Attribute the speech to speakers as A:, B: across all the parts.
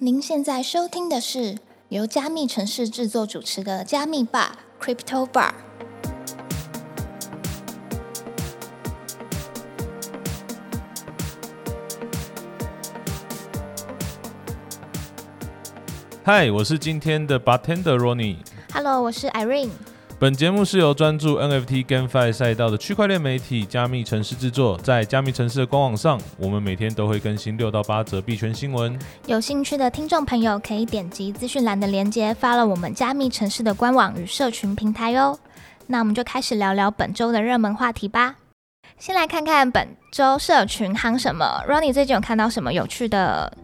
A: 您现在收听的是由加密城市制作主持的加密吧 Crypto Bar。
B: 嗨，我是今天的 bartender Ronnie。
A: Hello，我是 Irene。
B: 本节目是由专注 NFT GameFi 赛道的区块链媒体加密城市制作，在加密城市的官网上，我们每天都会更新六到八则币圈新闻。
A: 有兴趣的听众朋友可以点击资讯栏的链接，发了我们加密城市的官网与社群平台哦。那我们就开始聊聊本周的热门话题吧。先来看看本周社群夯什么。Ronnie 最近有看到什么有趣的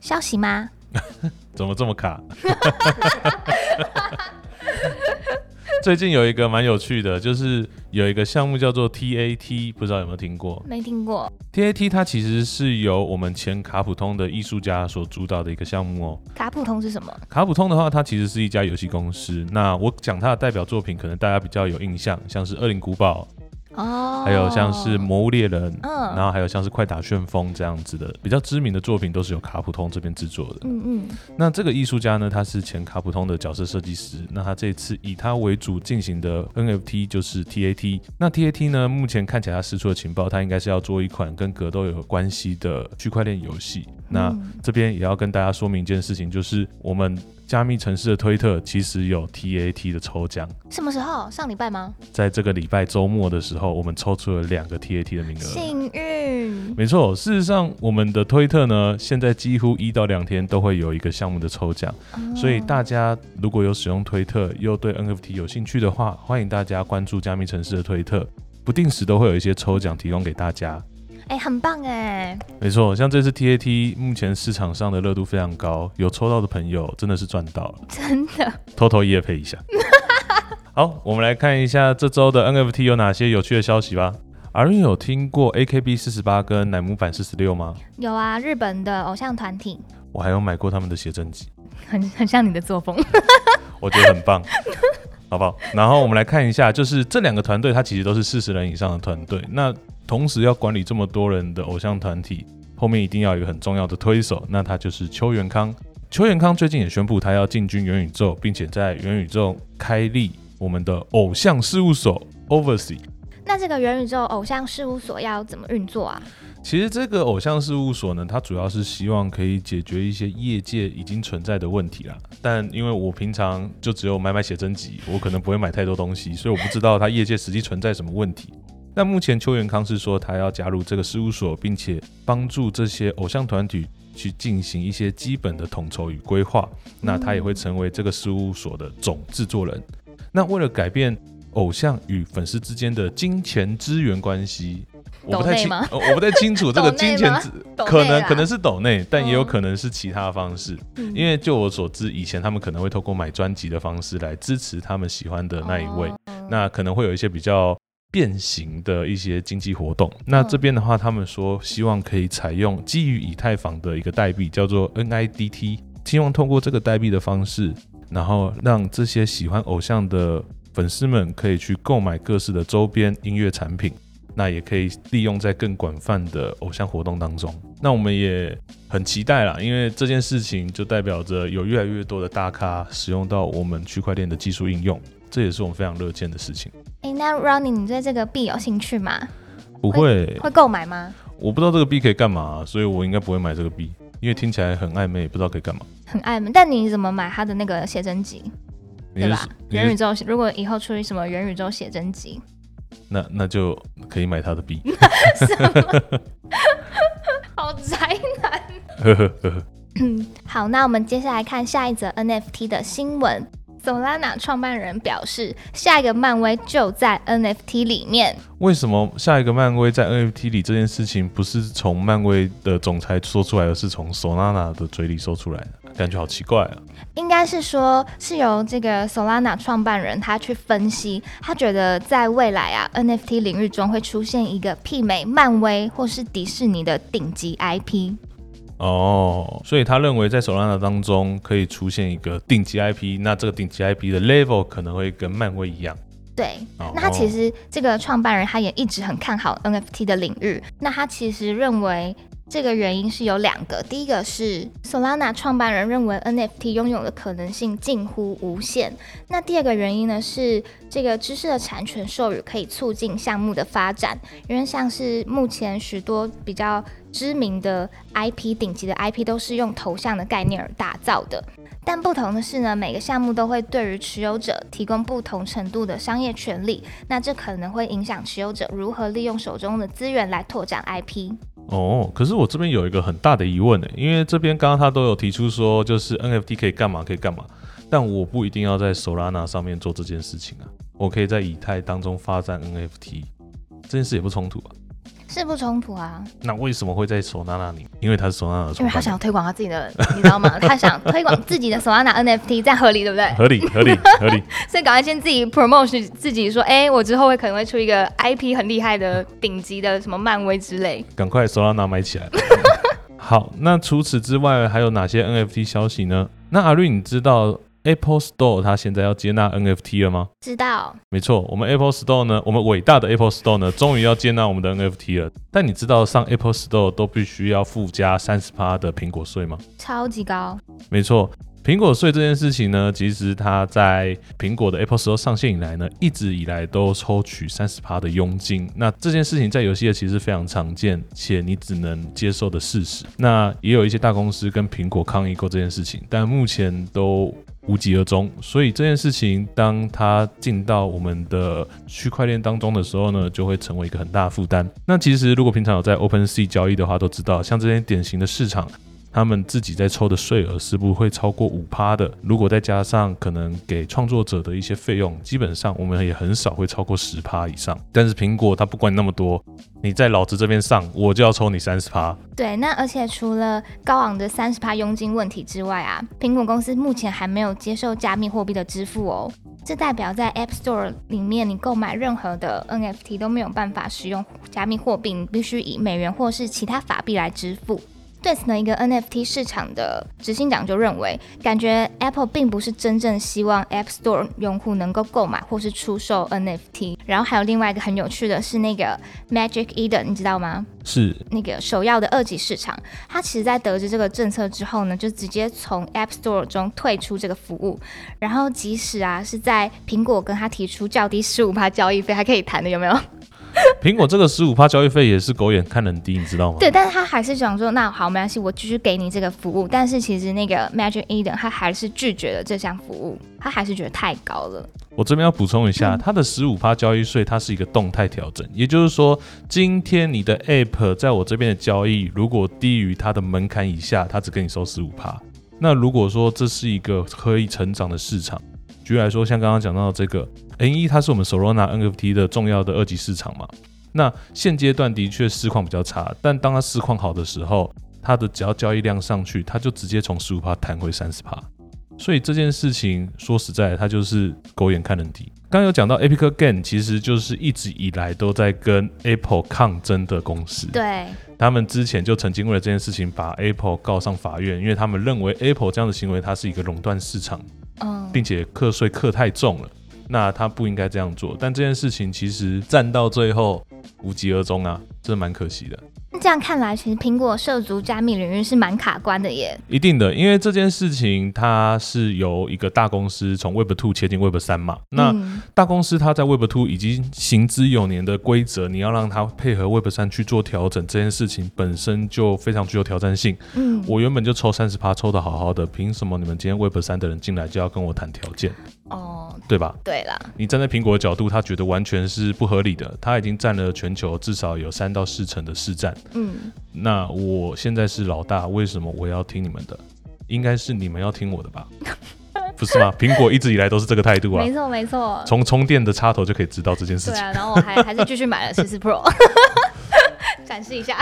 A: 消息吗？
B: 怎么这么卡？最近有一个蛮有趣的，就是有一个项目叫做 TAT，不知道有没有听过
A: 没听过。
B: ？TAT 它其实是由我们前卡普通的艺术家所主导的一个项目哦。
A: 卡普通是什么？
B: 卡普通的话，它其实是一家游戏公司。那我讲它的代表作品，可能大家比较有印象，像是《恶灵古堡》，
A: 哦，
B: 还有像是《魔物猎人》，
A: 嗯
B: 然后还有像是《快打旋风》这样子的比较知名的作品，都是由卡普通这边制作的。
A: 嗯嗯，
B: 那这个艺术家呢，他是前卡普通的角色设计师。那他这次以他为主进行的 NFT 就是 TAT。那 TAT 呢，目前看起来他释出的情报，他应该是要做一款跟格斗有关系的区块链游戏。那
A: 嗯
B: 这边也要跟大家说明一件事情，就是我们加密城市的推特其实有 TAT 的抽奖，
A: 什么时候？上礼拜吗？
B: 在这个礼拜周末的时候，我们抽出了两个 TAT 的名额。
A: 幸运。
B: 没错，事实上，我们的推特呢，现在几乎一到两天都会有一个项目的抽奖，所以大家如果有使用推特又对 NFT 有兴趣的话，欢迎大家关注加密城市的推特，不定时都会有一些抽奖提供给大家。
A: 哎、很棒哎！
B: 没错，像这次 TAT 目前市场上的热度非常高，有抽到的朋友真的是赚到了，
A: 真的。
B: 偷偷夜配一下。好，我们来看一下这周的 NFT 有哪些有趣的消息吧。阿润有听过 AKB 四十八跟乃木坂四十六吗？
A: 有啊，日本的偶像团体，
B: 我还有买过他们的写真集，
A: 很很像你的作风。
B: 我觉得很棒，好不好？然后我们来看一下，就是这两个团队，它其实都是四十人以上的团队。那同时要管理这么多人的偶像团体，后面一定要有一个很重要的推手，那他就是邱元康。邱元康最近也宣布他要进军元宇宙，并且在元宇宙开立我们的偶像事务所 Oversea。
A: 那这个元宇宙偶像事务所要怎么运作啊？
B: 其实这个偶像事务所呢，它主要是希望可以解决一些业界已经存在的问题啦。但因为我平常就只有买买写真集，我可能不会买太多东西，所以我不知道它业界实际存在什么问题。但目前邱元康是说他要加入这个事务所，并且帮助这些偶像团体去进行一些基本的统筹与规划。那他也会成为这个事务所的总制作人。那为了改变偶像与粉丝之间的金钱资源关系，我不太清，我不太清楚这个金钱资可能可能是抖内，但也有
A: 嗯
B: 可能是其他方式。
A: 嗯
B: 因为就我所知，以前他们可能会透过买专辑的方式来支持他们喜欢的那一位，
A: 哦
B: 那可能会有一些比较变形的一些经济活动。那这边的话，他们说希望可以采用基于以太坊的一个代币，叫做 NIDT，希望通过这个代币的方式，然后让这些喜欢偶像的粉丝们可以去购买各式的周边音乐产品。那也可以利用在更广泛的偶像活动当中。那我们也很期待啦，因为这件事情就代表着有越来越多的大咖使用到我们区块链的技术应用，这也是我们非常乐见的事情。
A: 哎、那 Ronnie，你对这个币有兴趣吗？
B: 不会，
A: 会购买吗？
B: 我不知道这个币可以干嘛，所以我应该不会买这个币，因为听起来很暧昧，不知道可以干嘛。
A: 很暧昧，但你怎么买他的那个写真集，对吧？元宇宙，如果以后出什么元宇宙写真集，
B: 那那就可以买他的币。
A: 好宅男。
B: 呵呵呵呵。
A: 嗯，好，那我们接下来看下一则 NFT 的新闻。Solana 创办人表示，下一个漫威就在 NFT 里面。
B: 为什么下一个漫威在 NFT 里这件事情不是从漫威的总裁说出来，而是从 Solana 的嘴里说出来的？感觉好奇怪啊！
A: 应该是说，是由这个 Solana 创办人他去分析，他觉得在未来啊 NFT 领域中会出现一个媲美漫威或是迪士尼的顶级 IP。
B: 哦，所以他认为在 Solana 当中可以出现一个顶级 IP，那这个顶级 IP 的 level 可能会跟漫威一样。
A: 对，
B: 哦
A: 那他其实这个创办人他也一直很看好 NFT 的领域。那他其实认为这个原因是有两个，第一个是 Solana 创办人认为 NFT 拥有的可能性近乎无限。那第二个原因呢是这个知识的产权授予可以促进项目的发展，因为像是目前许多比较知名的 IP、顶级的 IP 都是用头像的概念而打造的。但不同的是呢，每个项目都会对于持有者提供不同程度的商业权利，那这可能会影响持有者如何利用手中的资源来拓展 IP。
B: 哦，可是我这边有一个很大的疑问呢，因为这边刚刚他都有提出说，就是 NFT 可以干嘛可以干嘛，但我不一定要在 Solana 上面做这件事情啊，我可以在以太当中发展 NFT，这件事也不冲突啊。
A: 是不冲突啊？
B: 那为什么会在索纳那里？因为他是索纳的，
A: 因为他想要推广他自己的，你知道吗？他想推广自己的索纳 NFT，这样合理对不对？
B: 合理，合理，合理。
A: 所以赶快先自己 promote 自己，说，哎，我之后会可能会出一个 IP 很厉害的顶级的什么漫威之类，
B: 赶快索纳买起来。好，那除此之外还有哪些 NFT 消息呢？那阿瑞，你知道？Apple Store 它现在要接纳 NFT 了吗？
A: 知道，
B: 没错，我们 Apple Store 呢，我们伟大的 Apple Store 呢，终于要接纳我们的 NFT 了。但你知道上 Apple Store 都必须要附加三十趴的苹果税吗？
A: 超级高。
B: 没错。苹果税这件事情呢，其实它在苹果的 Apple Store 上线以来呢，一直以来都抽取三十趴的佣金。那这件事情在游戏业其实非常常见，且你只能接受的事实。那也有一些大公司跟苹果抗议过这件事情，但目前都无疾而终。所以这件事情当它进到我们的区块链当中的时候呢，就会成为一个很大的负担。那其实如果平常有在 Open Sea 交易的话，都知道像这些典型的市场。他们自己在抽的税额是不会超过五趴的。如果再加上可能给创作者的一些费用，基本上我们也很少会超过十趴以上。但是苹果它不管你那么多，你在老子这边上，我就要抽你三十趴。
A: 对，那而且除了高昂的三十趴佣金问题之外啊，苹果公司目前还没有接受加密货币的支付哦。这代表在 App Store 里面，你购买任何的 NFT 都没有办法使用加密货币，你必须以美元或是其他法币来支付。对此呢，一个 NFT 市场的执行长就认为，感觉 Apple 并不是真正希望 App Store 用户能够购买或是出售 NFT。然后还有另外一个很有趣的是，那个 Magic Eden，你知道吗？
B: 是
A: 那个首要的二级市场。它其实在得知这个政策之后呢，就直接从 App Store 中退出这个服务。然后即使啊是在苹果跟他提出较低十五趴交易费，还可以谈的，有没有？
B: 苹果这个十五趴交易费也是狗眼看人低，你知道吗？
A: 对，但是他还是想说，那好，没关系，我继续给你这个服务。但是其实那个 Magic Eden 他还是拒绝了这项服务，他还是觉得太高了。
B: 我这边要补充一下，它的十五趴交易税，它是一个动态调整，也就是说，今天你的 App 在我这边的交易如果低于它的门槛以下，它只给你收十五趴。那如果说这是一个可以成长的市场，举例来说，像刚刚讲到这个。N 一它是我们 Solana NFT 的重要的二级市场嘛？那现阶段的确市况比较差，但当它市况好的时候，它的只要交易量上去，它就直接从十五趴弹回三十趴。所以这件事情说实在，它就是狗眼看人低。刚刚有讲到 Epic Gain，其实就是一直以来都在跟 Apple 抗争的公司。
A: 对，
B: 他们之前就曾经为了这件事情把 Apple 告上法院，因为他们认为 Apple 这样的行为它是一个垄断市场，嗯，并且课税课太重了。那他不应该这样做，但这件事情其实站到最后无疾而终啊，真的蛮可惜的。
A: 那这样看来，其实苹果涉足加密领域是蛮卡关的耶。
B: 一定的，因为这件事情它是由一个大公司从 Web Two 切进 Web 三嘛。那大公司它在 Web Two 已经行之有年的规则，你要让它配合 Web 三去做调整，这件事情本身就非常具有挑战性。嗯，我原本就抽三十趴，抽的好好的，凭什么你们今天 Web 三的人进来就要跟我谈条件？哦，对吧？
A: 对了，
B: 你站在苹果的角度，他觉得完全是不合理的。他已经占了全球至少有三到四成的市占。嗯，那我现在是老大，为什么我要听你们的？应该是你们要听我的吧？不是吗？苹果一直以来都是这个态度
A: 啊。没错，没错。
B: 从充电的插头就可以知道这件事情。对
A: 啊，然后我还 还是继续买了十四 Pro，展示一下。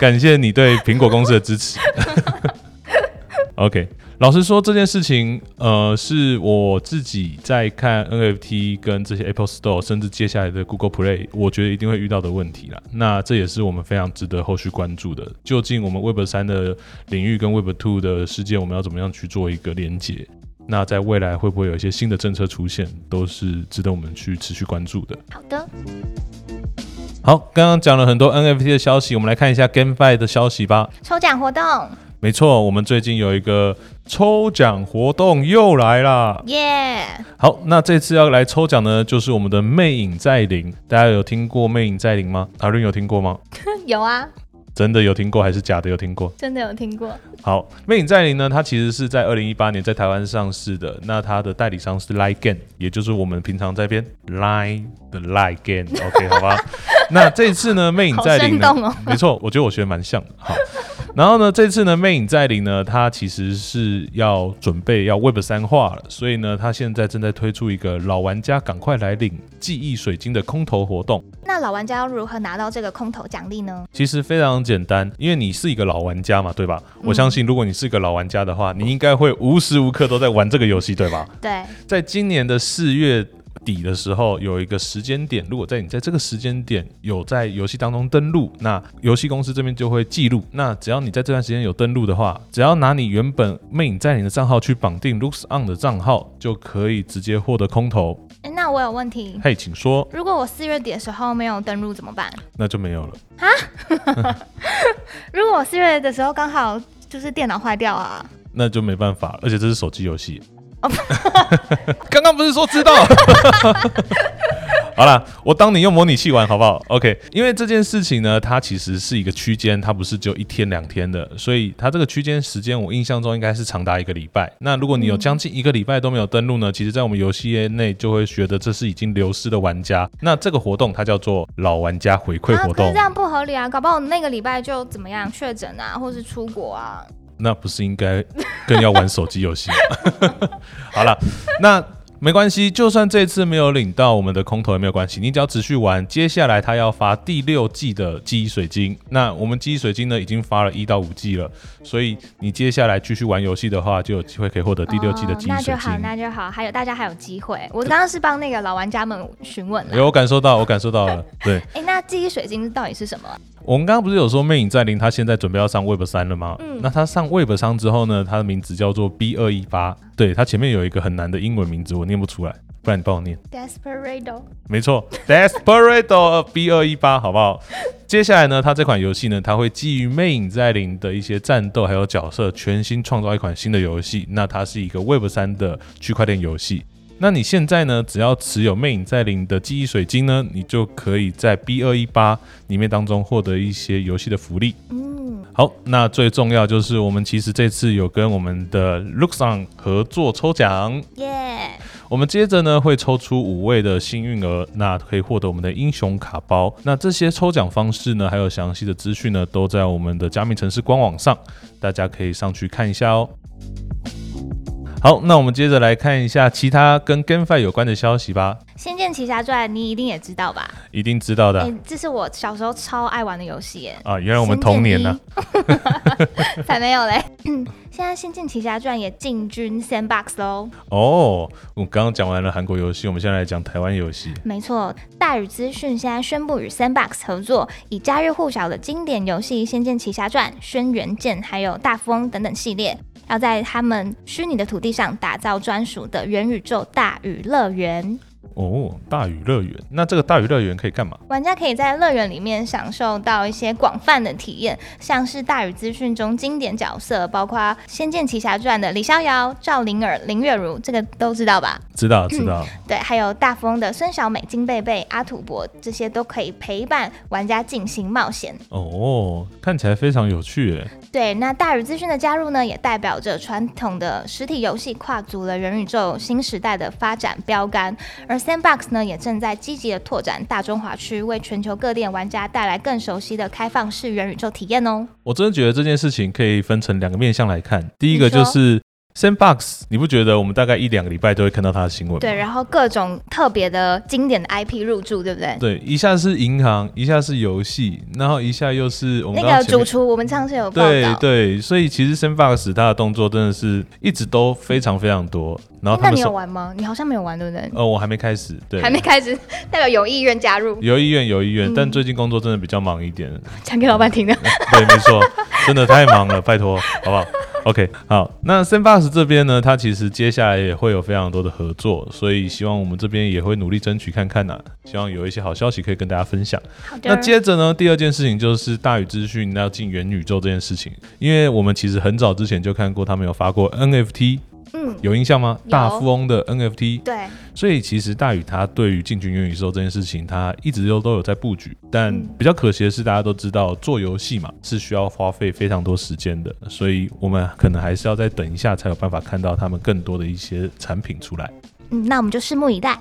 B: 感谢你对苹果公司的支持。OK。老实说，这件事情，呃，是我自己在看 NFT 跟这些 Apple Store，甚至接下来的 Google Play，我觉得一定会遇到的问题啦。那这也是我们非常值得后续关注的。究竟我们 Web 三的领域跟 Web Two 的世界，我们要怎么样去做一个连接？那在未来会不会有一些新的政策出现，都是值得我们去持续关注的。
A: 好的。
B: 好，刚刚讲了很多 NFT 的消息，我们来看一下 GameFi 的消息吧。
A: 抽奖活动，
B: 没错，我们最近有一个抽奖活动又来了。
A: 耶！
B: 好，那这次要来抽奖呢，就是我们的魅影在林。大家有听过魅影在林吗？阿伦有听过吗？
A: 有啊，
B: 真的有听过还是假的有听过？
A: 真的有听过。
B: 好，魅影在林呢，它其实是在二零一八年在台湾上市的。那它的代理商是 Lie Gain，也就是我们平常在边 Lie 的 Lie Gain。OK，好吧。那这次呢，魅影在林呢，
A: 哦、
B: 没错，我觉得我学的蛮像的。好，然后呢，这次呢，魅影再临呢，它其实是要准备要 Web 三化了，所以呢，它现在正在推出一个老玩家赶快来领记忆水晶的空投活动。
A: 那老玩家要如何拿到这个空投奖励呢？
B: 其实非常简单，因为你是一个老玩家嘛，对吧？我相信如果你是个老玩家的话，你应该会无时无刻都在玩这个游戏，对吧？
A: 对，
B: 在今年的四月。底的时候有一个时间点，如果在你在这个时间点有在游戏当中登录，那游戏公司这边就会记录。那只要你在这段时间有登录的话，只要拿你原本魅影在你的账号去绑定 Looks On 的账号，就可以直接获得空投。
A: 哎，那我有问题。
B: 嘿，请说。
A: 如果我四月底的时候没有登录怎么办？
B: 那就没有了。
A: 啊？如果我四月的时候刚好就是电脑坏掉啊？
B: 那就没办法，而且这是手机游戏。刚刚不是说知道？好了，我当你用模拟器玩好不好？OK，因为这件事情呢，它其实是一个区间，它不是只有一天两天的，所以它这个区间时间，我印象中应该是长达一个礼拜。那如果你有将近一个礼拜都没有登录呢，其实在我们游戏业内就会觉得这是已经流失的玩家。那这个活动它叫做老玩家回馈活动，
A: 这样不合理啊！搞不好那个礼拜就怎么样确诊啊，或是出国啊。
B: 那不是应该更要玩手机游戏吗？好了，那没关系，就算这次没有领到我们的空投也没有关系，你只要持续玩，接下来他要发第六季的记忆水晶。那我们记忆水晶呢，已经发了一到五季了，所以你接下来继续玩游戏的话，就有机会可以获得第六季的记忆水晶。
A: 那就好，那就好，还有大家还有机会。我刚刚是帮那个老玩家们询问了，
B: 有我感受到，我感受到了。对，
A: 哎，那记忆水晶到底是什么？
B: 我们刚刚不是有说魅影在林，他现在准备要上 Web 三了吗？嗯，那他上 Web 三之后呢，他的名字叫做 B 二一八，对，他前面有一个很难的英文名字，我念不出来，不然你帮我念。
A: Desperado，
B: 没错，Desperado B 二一八，好不好？接下来呢，他这款游戏呢，它会基于魅影在林的一些战斗还有角色，全新创造一款新的游戏。那它是一个 Web 三的区块链游戏。那你现在呢？只要持有魅影在领的记忆水晶呢，你就可以在 B 二一八里面当中获得一些游戏的福利。嗯，好，那最重要就是我们其实这次有跟我们的 Looks On 合作抽奖。耶！我们接着呢会抽出五位的幸运儿，那可以获得我们的英雄卡包。那这些抽奖方式呢，还有详细的资讯呢，都在我们的加密城市官网上，大家可以上去看一下哦。好，那我们接着来看一下其他跟 GameFi 有关的消息吧。
A: 《仙剑奇侠传》你一定也知道吧？
B: 一定知道的。
A: 这是我小时候超爱玩的游戏耶。
B: 啊，原来我们童年呢？
A: 才没有嘞。现在《仙剑奇侠传》也进军 Sandbox 喽。
B: 哦，我刚刚讲完了韩国游戏，我们现在来讲台湾游戏。
A: 没错，大宇资讯现在宣布与 Sandbox 合作，以家喻户晓的经典游戏《仙剑奇侠传》、《轩辕剑》还有《大富翁》等等系列。要在他们虚拟的土地上打造专属的元宇宙大宇乐园。
B: 哦，大宇乐园，那这个大宇乐园可以干嘛？
A: 玩家可以在乐园里面享受到一些广泛的体验，像是大宇资讯中经典角色，包括《仙剑奇侠传》的李逍遥、赵灵儿、林月如，这个都知道吧？
B: 知道，知道。
A: 对，还有大富翁的孙小美、金贝贝、阿土伯，这些都可以陪伴玩家进行冒险。
B: 哦，看起来非常有趣诶。
A: 对，那大宇资讯的加入呢，也代表着传统的实体游戏跨足了元宇宙新时代的发展标杆，而 Sandbox 呢，也正在积极的拓展大中华区，为全球各店玩家带来更熟悉的开放式元宇宙体验哦。
B: 我真的觉得这件事情可以分成两个面向来看，第一个就是。Sandbox，你不觉得我们大概一两个礼拜都会看到它的新闻吗？
A: 对，然后各种特别的经典的 IP 入驻，对不对？
B: 对，一下是银行，一下是游戏，然后一下又是我们
A: 那个主厨，我们上次有报道。
B: 对对，所以其实 Sandbox 它的动作真的是一直都非常非常多。然后
A: 那你有玩吗？你好像没有玩，对不对？
B: 呃，我还没开始，对，
A: 还没开始，代表有意愿加入。
B: 有意愿，有意愿，但最近工作真的比较忙一点。
A: 讲给老板听的。
B: 对，没错，真的太忙了，拜托，好不好？OK，好，那 Sandbox 这边呢，它其实接下来也会有非常多的合作，所以希望我们这边也会努力争取看看呐、希望有一些好消息可以跟大家分享。那接着呢，第二件事情就是大宇资讯要进元宇宙这件事情，因为我们其实很早之前就看过他们有发过 NFT，
A: 嗯，
B: 有印象吗？大富翁的 NFT，
A: 对，
B: 所以其实大宇他对于进军元宇宙这件事情，他一直都都有在布局，但
A: 嗯
B: 比较可惜的是，大家都知道做游戏嘛是需要花费非常多时间的，所以我们可能还是要再等一下才有办法看到他们更多的一些产品出来。
A: 嗯，那我们就拭目以待。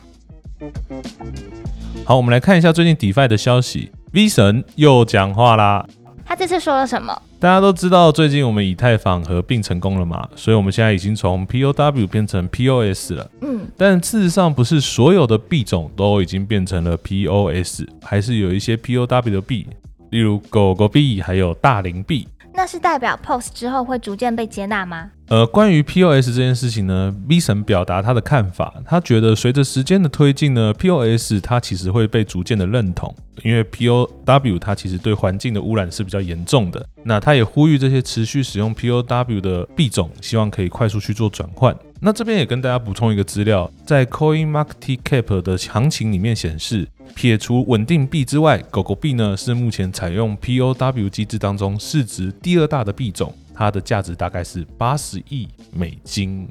B: 好，我们来看一下最近 DeFi 的消息，V 神又讲话啦。
A: 他这次说了什么？
B: 大家都知道，最近我们以太坊合并成功了嘛，所以我们现在已经从 POW 变成 POS 了。
A: 嗯，
B: 但事实上，不是所有的币种都已经变成了 POS，还是有一些 POW 的币，例如狗狗币，还有大龄币。
A: 那是代表 POS 之后会逐渐被接纳吗？
B: 呃，关于 POS 这件事情呢，V 神表达他的看法，他觉得随着时间的推进呢，POS 它其实会被逐渐的认同，因为 POW 它其实对环境的污染是比较严重的。那他也呼吁这些持续使用 POW 的币种，希望可以快速去做转换。那这边也跟大家补充一个资料，在 Coin Market Cap 的行情里面显示，撇除稳定币之外，狗狗币呢是目前采用 POW 机制当中市值第二大的币种，它的价值大概是八十亿美金。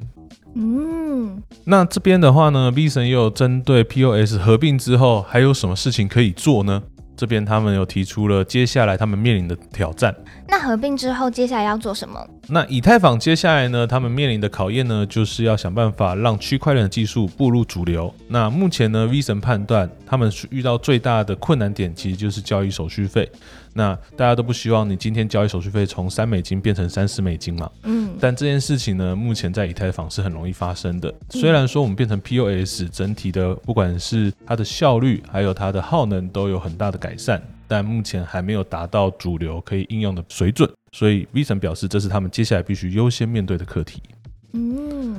A: 嗯，
B: 那这边的话呢，V 神又有针对 POS 合并之后还有什么事情可以做呢？这边他们有提出了接下来他们面临的挑战。
A: 那合并之后，接下来要做什么？
B: 那以太坊接下来呢，他们面临的考验呢，就是要想办法让区块链的技术步入主流。那目前呢，V 神判断他们遇到最大的困难点，其实就是交易手续费。那大家都不希望你今天交易手续费从三美金变成三十美金嘛？
A: 嗯，
B: 但这件事情呢，目前在以太坊是很容易发生的。虽然说我们变成 POS，整体的不管是它的效率，还有它的耗能都有很大的改善，但目前还没有达到主流可以应用的水准。所以 V 神表示，这是他们接下来必须优先面对的课题。
A: 嗯，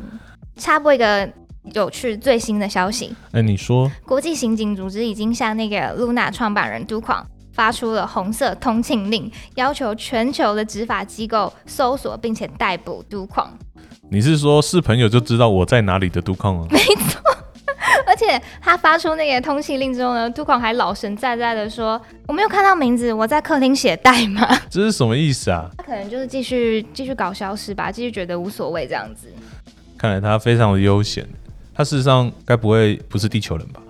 A: 插播一个有趣最新的消息：
B: 哎，你说
A: 国际刑警组织已经向那个 Luna 创办人都狂发出了红色通缉令，要求全球的执法机构搜索并且逮捕都狂。
B: 你是说是朋友就知道我在哪里的杜康吗？
A: 而且他发出那个通缉令之后呢，都狂还老神在在的说：“我没有看到名字，我在客厅写代码。
B: 这是什么意思啊？”
A: 他可能就是继续继续搞消失吧，继续觉得无所谓这样子。
B: 看来他非常的悠闲。他事实上该不会不是地球人吧？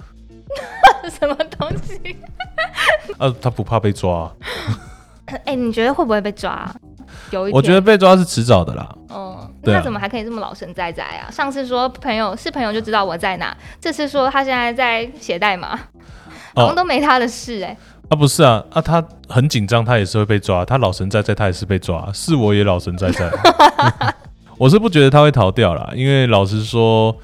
B: 啊，他不怕被抓、
A: 哎、你觉得会不会被抓？有一天，
B: 我觉得被抓是迟早的啦。
A: 哦，那他怎么还可以这么老神在在啊？上次说朋友是朋友就知道我在哪，这次说他现在在写代码，好像都没他的事哎、
B: 啊，不是啊，啊，他很紧张，他也是会被抓。他老神在在，他也是被抓。是我也老神在在，我是不觉得他会逃掉啦，因为老实说，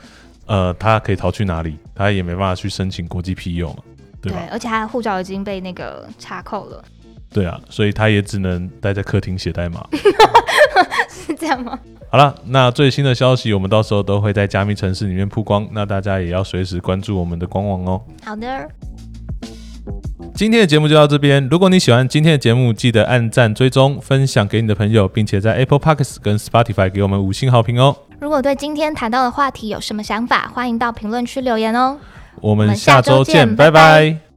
B: 呃，他可以逃去哪里？他也没办法去申请国际庇佑嘛，对吧？
A: 而且他的护照已经被那个查扣了，
B: 对啊，所以他也只能待在客厅写代码。
A: 是这样吗？
B: 好了，那最新的消息我们到时候都会在加密城市里面曝光，那大家也要随时关注我们的官网哦。
A: 好的，
B: 今天的节目就到这边。如果你喜欢今天的节目，记得按赞、追踪、分享给你的朋友，并且在 Apple Podcasts 跟 Spotify 给我们五星好评哦。
A: 如果对今天谈到的话题有什么想法，欢迎到评论区留言哦。
B: 我们
A: 们下
B: 下周见，
A: 周见
B: 拜
A: 拜拜
B: 拜